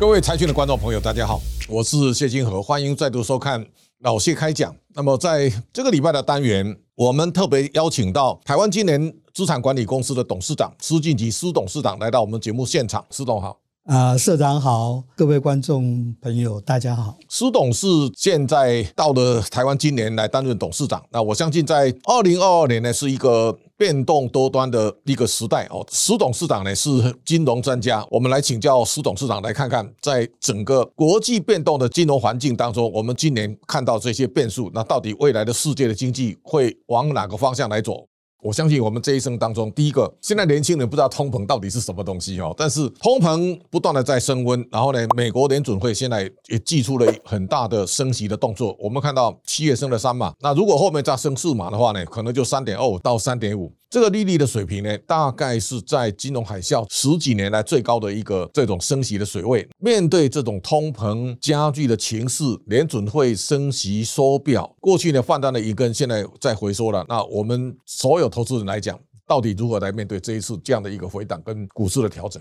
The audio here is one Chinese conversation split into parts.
各位财讯的观众朋友，大家好，我是谢金河，欢迎再度收看老谢开讲。那么在这个礼拜的单元，我们特别邀请到台湾金联资产管理公司的董事长施晋级施董事长来到我们节目现场。施董好，啊，社长好，各位观众朋友大家好。施董是现在到了台湾今年来担任董事长。那我相信在二零二二年呢，是一个。变动多端的一个时代哦，施董事长呢是金融专家，我们来请教施董事长，来看看在整个国际变动的金融环境当中，我们今年看到这些变数，那到底未来的世界的经济会往哪个方向来走？我相信我们这一生当中，第一个，现在年轻人不知道通膨到底是什么东西哦，但是通膨不断的在升温，然后呢，美国联准会现在也祭出了很大的升息的动作。我们看到七月升了三码，那如果后面再升四码的话呢，可能就三点二到三点五。这个利率的水平呢，大概是在金融海啸十几年来最高的一个这种升息的水位。面对这种通膨加剧的情势，联准会升息缩表，过去呢放大了一根，现在在回收了。那我们所有投资人来讲，到底如何来面对这一次这样的一个回档跟股市的调整？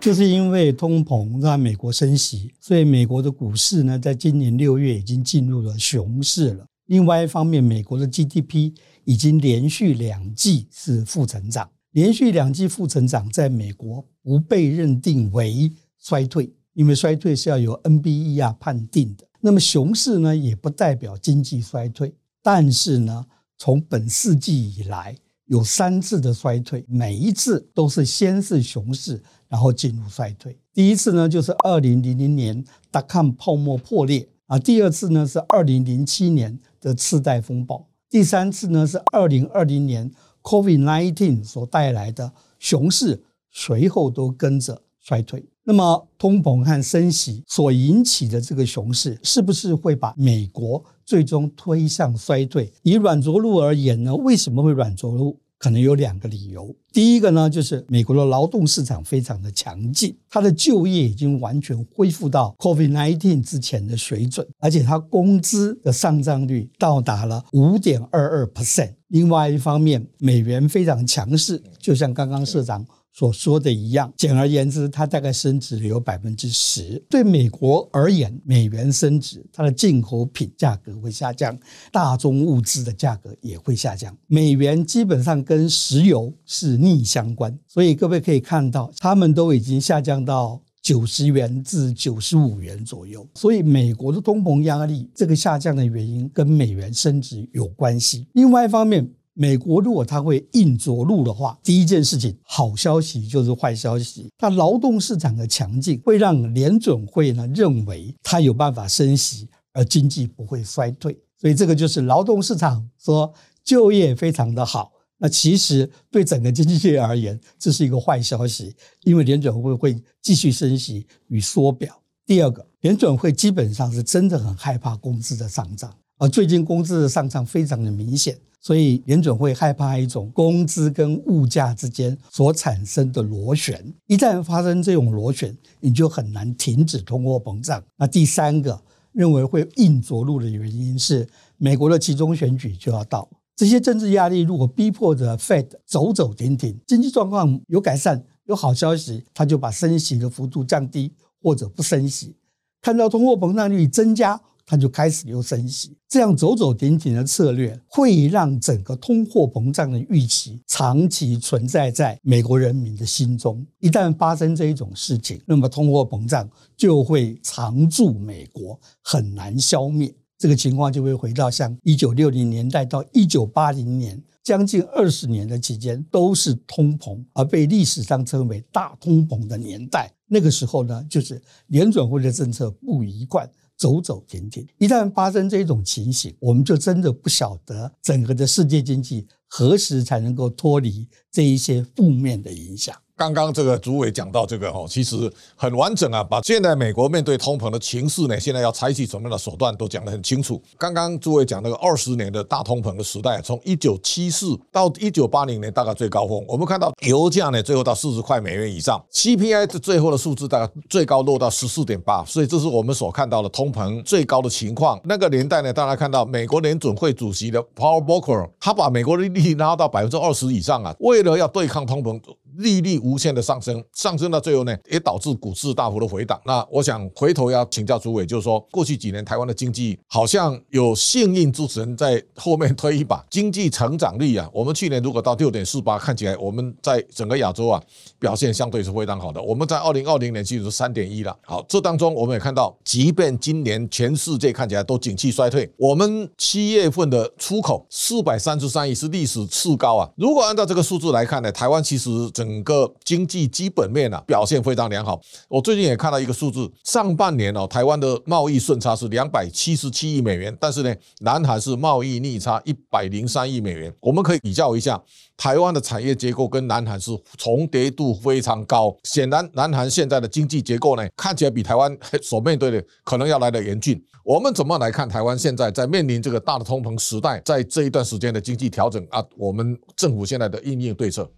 就是因为通膨让美国升息，所以美国的股市呢，在今年六月已经进入了熊市了。另外一方面，美国的 GDP 已经连续两季是负成长，连续两季负成长，在美国不被认定为衰退，因为衰退是要由 NBER 判定的。那么熊市呢，也不代表经济衰退，但是呢，从本世纪以来有三次的衰退，每一次都是先是熊市。然后进入衰退。第一次呢，就是二零零零年 dot-com 泡沫破裂啊。第二次呢，是二零零七年的次贷风暴。第三次呢，是二零二零年 COVID-19 所带来的熊市，随后都跟着衰退。那么，通膨和升息所引起的这个熊市，是不是会把美国最终推向衰退？以软着陆而言呢，为什么会软着陆？可能有两个理由。第一个呢，就是美国的劳动市场非常的强劲，它的就业已经完全恢复到 COVID-19 之前的水准，而且它工资的上涨率到达了五点二二 percent。另外一方面，美元非常强势，就像刚刚社长所说的一样，简而言之，它大概升值了有百分之十。对美国而言，美元升值，它的进口品价格会下降，大宗物资的价格也会下降。美元基本上跟石油是逆相关，所以各位可以看到，它们都已经下降到九十元至九十五元左右。所以美国的通膨压力这个下降的原因跟美元升值有关系。另外一方面，美国如果它会硬着陆的话，第一件事情，好消息就是坏消息。它劳动市场的强劲会让联准会呢认为它有办法升息，而经济不会衰退。所以这个就是劳动市场说就业非常的好。那其实对整个经济而言，这是一个坏消息，因为联准会会继续升息与缩表。第二个，联准会基本上是真的很害怕工资的上涨，而最近工资的上涨非常的明显。所以联准会害怕一种工资跟物价之间所产生的螺旋，一旦发生这种螺旋，你就很难停止通货膨胀。那第三个认为会硬着陆的原因是，美国的集中选举就要到，这些政治压力如果逼迫着 Fed 走走停停，经济状况有改善，有好消息，他就把升息的幅度降低或者不升息，看到通货膨胀率增加。他就开始又升息，这样走走停停的策略会让整个通货膨胀的预期长期存在在美国人民的心中。一旦发生这一种事情，那么通货膨胀就会常驻美国，很难消灭。这个情况就会回到像一九六零年代到一九八零年，将近二十年的期间都是通膨，而被历史上称为大通膨的年代。那个时候呢，就是联准会的政策不一贯。走走停停，一旦发生这种情形，我们就真的不晓得整个的世界经济何时才能够脱离这一些负面的影响。刚刚这个主委讲到这个哦，其实很完整啊，把现在美国面对通膨的情势呢，现在要采取什么样的手段都讲得很清楚。刚刚主委讲那个二十年的大通膨的时代，从一九七四到一九八零年大概最高峰，我们看到油价呢最后到四十块美元以上，CPI 的最后的数字大概最高落到十四点八，所以这是我们所看到的通膨最高的情况。那个年代呢，大家看到美国联准会主席的 Powell Volcker，他把美国的利率拉到百分之二十以上啊，为了要对抗通膨。利率无限的上升，上升到最后呢，也导致股市大幅的回档。那我想回头要请教诸位，就是说过去几年台湾的经济好像有幸运之神在后面推一把，经济成长率啊，我们去年如果到六点四八，看起来我们在整个亚洲啊表现相对是非常好的。我们在二零二零年其实是三点一了。好，这当中我们也看到，即便今年全世界看起来都景气衰退，我们七月份的出口四百三十三亿是历史次高啊。如果按照这个数字来看呢，台湾其实整整个经济基本面啊表现非常良好。我最近也看到一个数字，上半年哦，台湾的贸易顺差是两百七十七亿美元，但是呢，南韩是贸易逆差一百零三亿美元。我们可以比较一下，台湾的产业结构跟南韩是重叠度非常高。显然，南韩现在的经济结构呢，看起来比台湾所面对的可能要来得严峻。我们怎么来看台湾现在在面临这个大的通膨时代，在这一段时间的经济调整啊，我们政府现在的应应对策？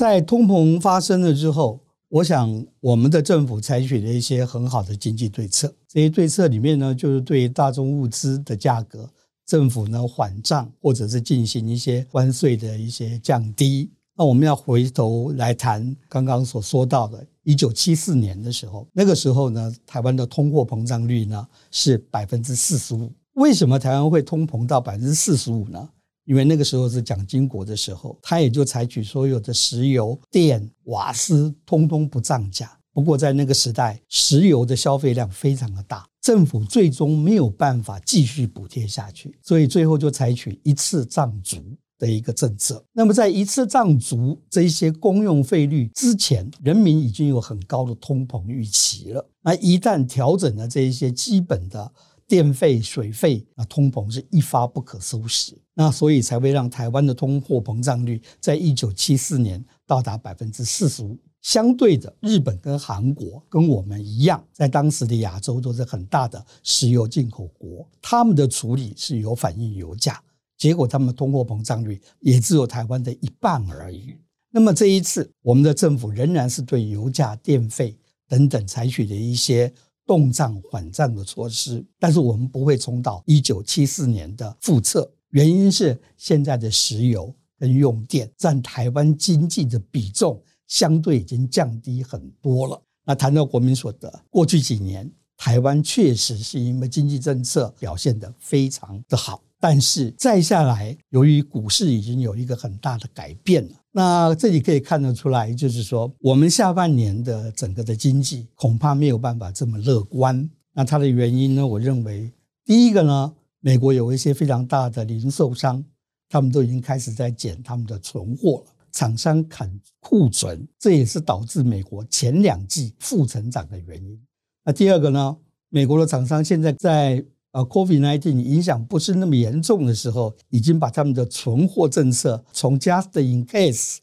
在通膨发生了之后，我想我们的政府采取了一些很好的经济对策。这些对策里面呢，就是对大宗物资的价格，政府呢缓涨，或者是进行一些关税的一些降低。那我们要回头来谈刚刚所说到的，一九七四年的时候，那个时候呢，台湾的通货膨胀率呢是百分之四十五。为什么台湾会通膨到百分之四十五呢？因为那个时候是蒋经国的时候，他也就采取所有的石油、电、瓦斯通通不涨价。不过在那个时代，石油的消费量非常的大，政府最终没有办法继续补贴下去，所以最后就采取一次涨足的一个政策。那么在一次涨足这些公用费率之前，人民已经有很高的通膨预期了。那一旦调整了这一些基本的。电费、水费，啊通膨是一发不可收拾，那所以才会让台湾的通货膨胀率在一九七四年到达百分之四十五。相对的，日本跟韩国跟我们一样，在当时的亚洲都是很大的石油进口国，他们的处理是有反映油价，结果他们通货膨胀率也只有台湾的一半而已。那么这一次，我们的政府仍然是对油价、电费等等采取的一些。动涨缓涨的措施，但是我们不会冲到一九七四年的复测。原因是现在的石油跟用电占台湾经济的比重相对已经降低很多了。那谈到国民所得，过去几年台湾确实是因为经济政策表现得非常的好。但是再下来，由于股市已经有一个很大的改变了，那这里可以看得出来，就是说我们下半年的整个的经济恐怕没有办法这么乐观。那它的原因呢？我认为第一个呢，美国有一些非常大的零售商，他们都已经开始在减他们的存货了，厂商砍库存，这也是导致美国前两季负成长的原因。那第二个呢，美国的厂商现在在。啊，COVID-19 影响不是那么严重的时候，已经把他们的存货政策从 just in case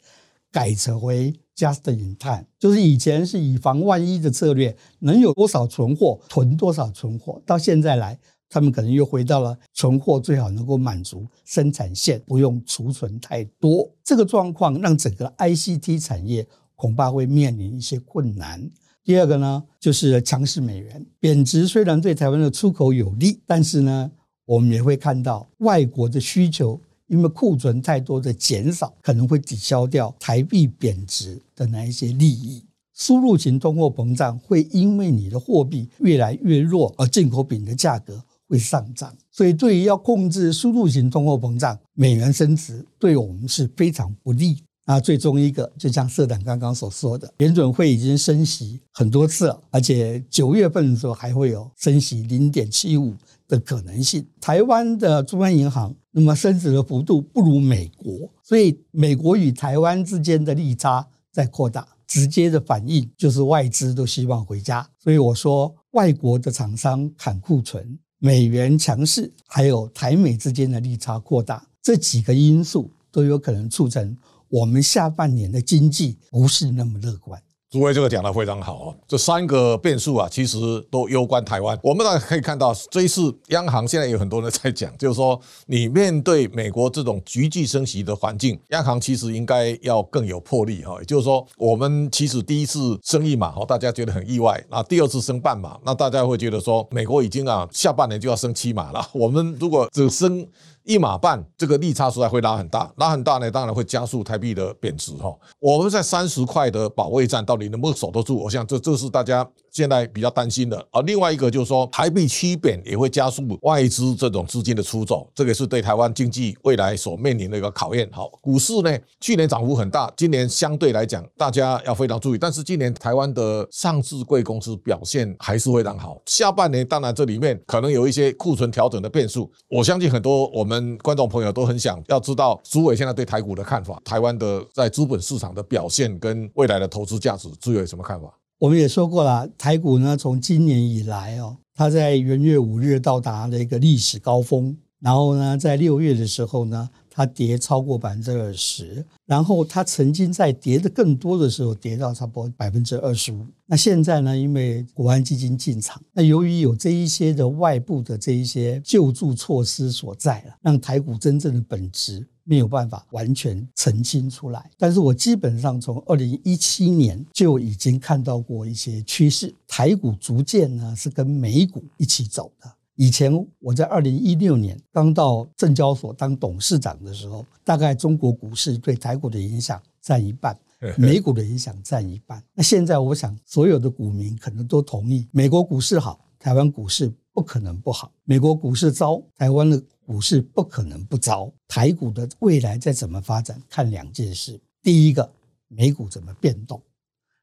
改成为 just in time，就是以前是以防万一的策略，能有多少存货囤多少存货，到现在来，他们可能又回到了存货最好能够满足生产线，不用储存太多。这个状况让整个 ICT 产业恐怕会面临一些困难。第二个呢，就是强势美元贬值，虽然对台湾的出口有利，但是呢，我们也会看到外国的需求因为库存太多的减少，可能会抵消掉台币贬值的那一些利益。输入型通货膨胀会因为你的货币越来越弱，而进口品的价格会上涨。所以，对于要控制输入型通货膨胀，美元升值对我们是非常不利。那最终一个，就像社长刚刚所说的，联准会已经升息很多次了，而且九月份的时候还会有升息零点七五的可能性。台湾的中央银行那么升值的幅度不如美国，所以美国与台湾之间的利差在扩大，直接的反应就是外资都希望回家。所以我说，外国的厂商砍库存，美元强势，还有台美之间的利差扩大，这几个因素都有可能促成。我们下半年的经济不是那么乐观。诸位这个讲得非常好哦，这三个变数啊，其实都攸关台湾。我们大家可以看到，这一次央行现在有很多人在讲，就是说，你面对美国这种急剧升息的环境，央行其实应该要更有魄力哈。也就是说，我们其实第一次升一码，大家觉得很意外；那第二次升半码，那大家会觉得说，美国已经啊下半年就要升七码了。我们如果只升。一码半，这个利差出来会拉很大，拉很大呢，当然会加速台币的贬值哈。我们在三十块的保卫战到底能不能守得住？我想这这是大家现在比较担心的。而另外一个就是说，台币趋贬也会加速外资这种资金的出走，这个是对台湾经济未来所面临的一个考验。好，股市呢，去年涨幅很大，今年相对来讲大家要非常注意。但是今年台湾的上市贵公司表现还是非常好。下半年当然这里面可能有一些库存调整的变数，我相信很多我们。观众朋友都很想要知道朱伟现在对台股的看法，台湾的在资本市场的表现跟未来的投资价值，朱伟有什么看法？我们也说过了，台股呢，从今年以来哦，它在元月五日到达了一个历史高峰，然后呢，在六月的时候呢。它跌超过百分之二十，然后它曾经在跌的更多的时候跌到差不多百分之二十五。那现在呢，因为国安基金进场，那由于有这一些的外部的这一些救助措施所在了，让台股真正的本质没有办法完全澄清出来。但是我基本上从二零一七年就已经看到过一些趋势，台股逐渐呢是跟美股一起走的。以前我在二零一六年刚到证交所当董事长的时候，大概中国股市对台股的影响占一半，美股的影响占一半。那现在我想，所有的股民可能都同意，美国股市好，台湾股市不可能不好；美国股市糟，台湾的股市不可能不糟。台股的未来再怎么发展，看两件事：第一个，美股怎么变动。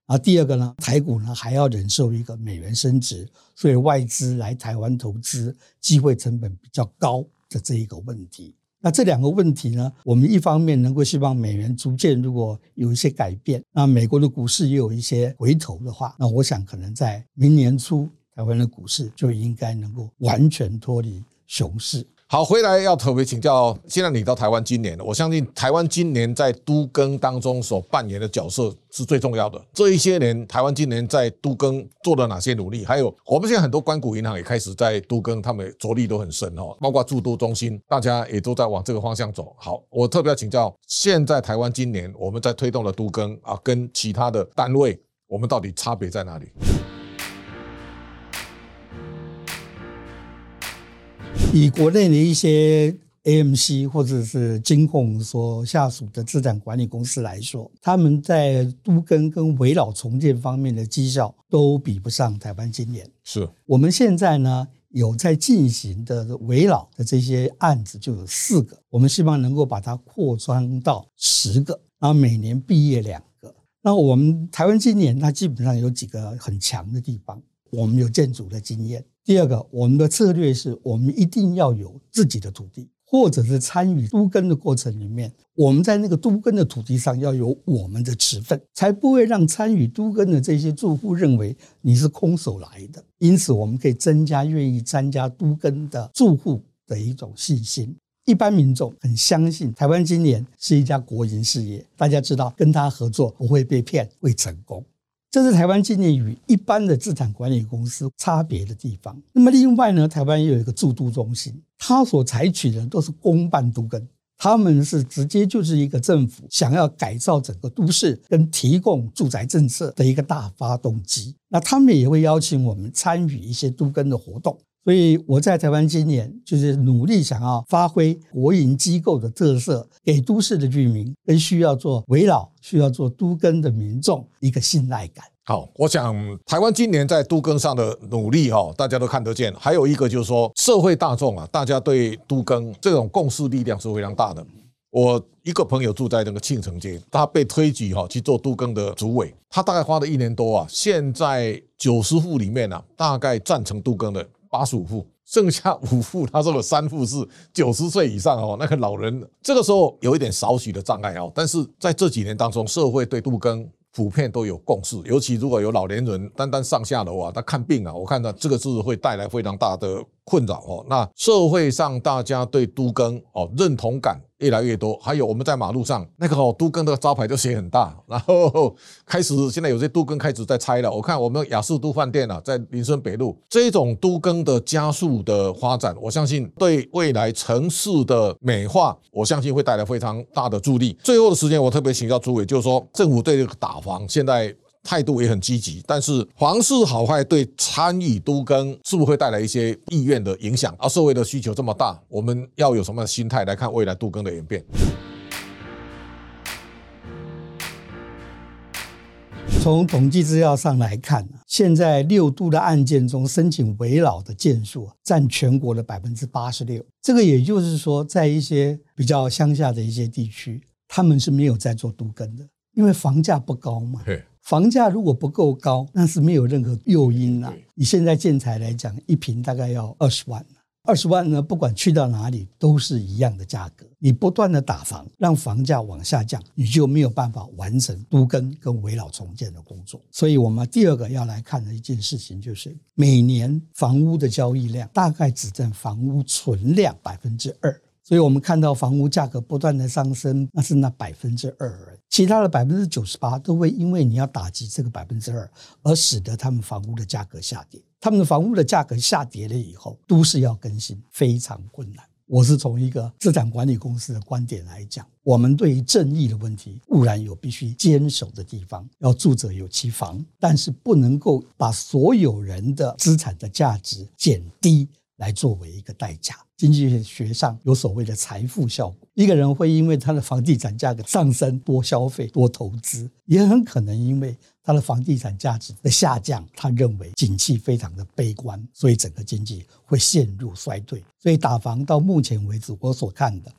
啊第二个呢，台股呢还要忍受一个美元升值，所以外资来台湾投资机会成本比较高的这一个问题。那这两个问题呢，我们一方面能够希望美元逐渐如果有一些改变，那美国的股市也有一些回头的话，那我想可能在明年初，台湾的股市就应该能够完全脱离熊市。好，回来要特别请教。现在你到台湾今年，我相信台湾今年在都更当中所扮演的角色是最重要的。这一些年，台湾今年在都更做了哪些努力？还有，我们现在很多官股银行也开始在都更，他们着力都很深哦，包括驻都中心，大家也都在往这个方向走。好，我特别要请教，现在台湾今年我们在推动的都更啊，跟其他的单位，我们到底差别在哪里？以国内的一些 AMC 或者是金控所下属的资产管理公司来说，他们在都跟跟围绕重建方面的绩效都比不上台湾今年。是我们现在呢有在进行的围绕的这些案子就有四个，我们希望能够把它扩张到十个，然后每年毕业两个。那我们台湾今年它基本上有几个很强的地方，我们有建筑的经验。第二个，我们的策略是我们一定要有自己的土地，或者是参与都耕的过程里面，我们在那个都耕的土地上要有我们的持份，才不会让参与都耕的这些住户认为你是空手来的。因此，我们可以增加愿意参加都耕的住户的一种信心。一般民众很相信台湾金联是一家国营事业，大家知道跟他合作不会被骗，会成功。这是台湾近年与一般的资产管理公司差别的地方。那么另外呢，台湾也有一个驻都中心，它所采取的都是公办都跟，他们是直接就是一个政府想要改造整个都市跟提供住宅政策的一个大发动机。那他们也会邀请我们参与一些都跟的活动。所以我在台湾今年就是努力想要发挥国营机构的特色，给都市的居民跟需要做危老、需要做都更的民众一个信赖感。好，我想台湾今年在都更上的努力哈，大家都看得见。还有一个就是说，社会大众啊，大家对都更这种共识力量是非常大的。我一个朋友住在那个庆城街，他被推举哈去做都更的主委，他大概花了一年多啊。现在九十户里面啊，大概赞成都更的八十五户，剩下五户，他说有三户是九十岁以上哦，那个老人，这个时候有一点少许的障碍哦。但是在这几年当中，社会对杜更普遍都有共识，尤其如果有老年人单单上下楼啊，他看病啊，我看到这个是会带来非常大的困扰哦。那社会上大家对都更哦认同感。越来越多，还有我们在马路上那个哦，都更的招牌就写很大，然后开始现在有些都更开始在拆了。我看我们雅士都饭店啊，在林森北路这种都更的加速的发展，我相信对未来城市的美化，我相信会带来非常大的助力。最后的时间，我特别请教诸位，就是说政府对这个打房现在。态度也很积极，但是房市好坏对参与都更是不是会带来一些意愿的影响？而社会的需求这么大，我们要有什么样的心态来看未来都更的演变？从统计资料上来看，现在六都的案件中，申请围老的件数占全国的百分之八十六。这个也就是说，在一些比较乡下的一些地区，他们是没有在做都更的，因为房价不高嘛。房价如果不够高，那是没有任何诱因了。以现在建材来讲，一平大概要二十万，二十万呢，不管去到哪里都是一样的价格。你不断的打房，让房价往下降，你就没有办法完成都更跟围绕重建的工作。所以，我们第二个要来看的一件事情，就是每年房屋的交易量大概只占房屋存量百分之二。所以我们看到房屋价格不断的上升，那是那百分之二，其他的百分之九十八都会因为你要打击这个百分之二，而使得他们房屋的价格下跌。他们的房屋的价格下跌了以后，都市要更新非常困难。我是从一个资产管理公司的观点来讲，我们对于正义的问题固然有必须坚守的地方，要住者有其房，但是不能够把所有人的资产的价值减低。来作为一个代价，经济学上有所谓的财富效果。一个人会因为他的房地产价格上升，多消费、多投资，也很可能因为他的房地产价值的下降，他认为景气非常的悲观，所以整个经济会陷入衰退。所以打房到目前为止，我所看的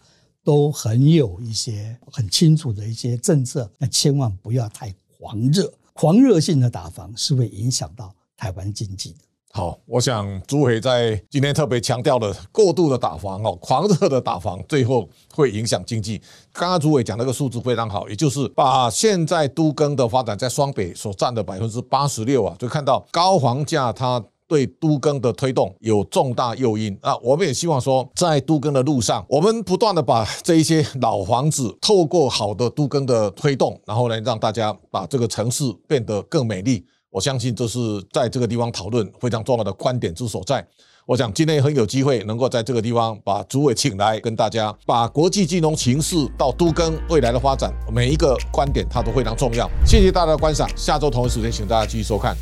都很有一些很清楚的一些政策，那千万不要太狂热，狂热性的打房是会影响到台湾经济的。好，我想朱伟在今天特别强调了过度的打房哦，狂热的打房，最后会影响经济。刚刚朱伟讲那个数字非常好，也就是把现在都更的发展在双北所占的百分之八十六啊，就看到高房价它对都更的推动有重大诱因啊。我们也希望说，在都更的路上，我们不断的把这一些老房子透过好的都更的推动，然后呢，让大家把这个城市变得更美丽。我相信这是在这个地方讨论非常重要的观点之所在。我想今天很有机会能够在这个地方把主委请来，跟大家把国际金融形势到都更未来的发展，每一个观点它都非常重要。谢谢大家的观赏，下周同一时间请大家继续收看。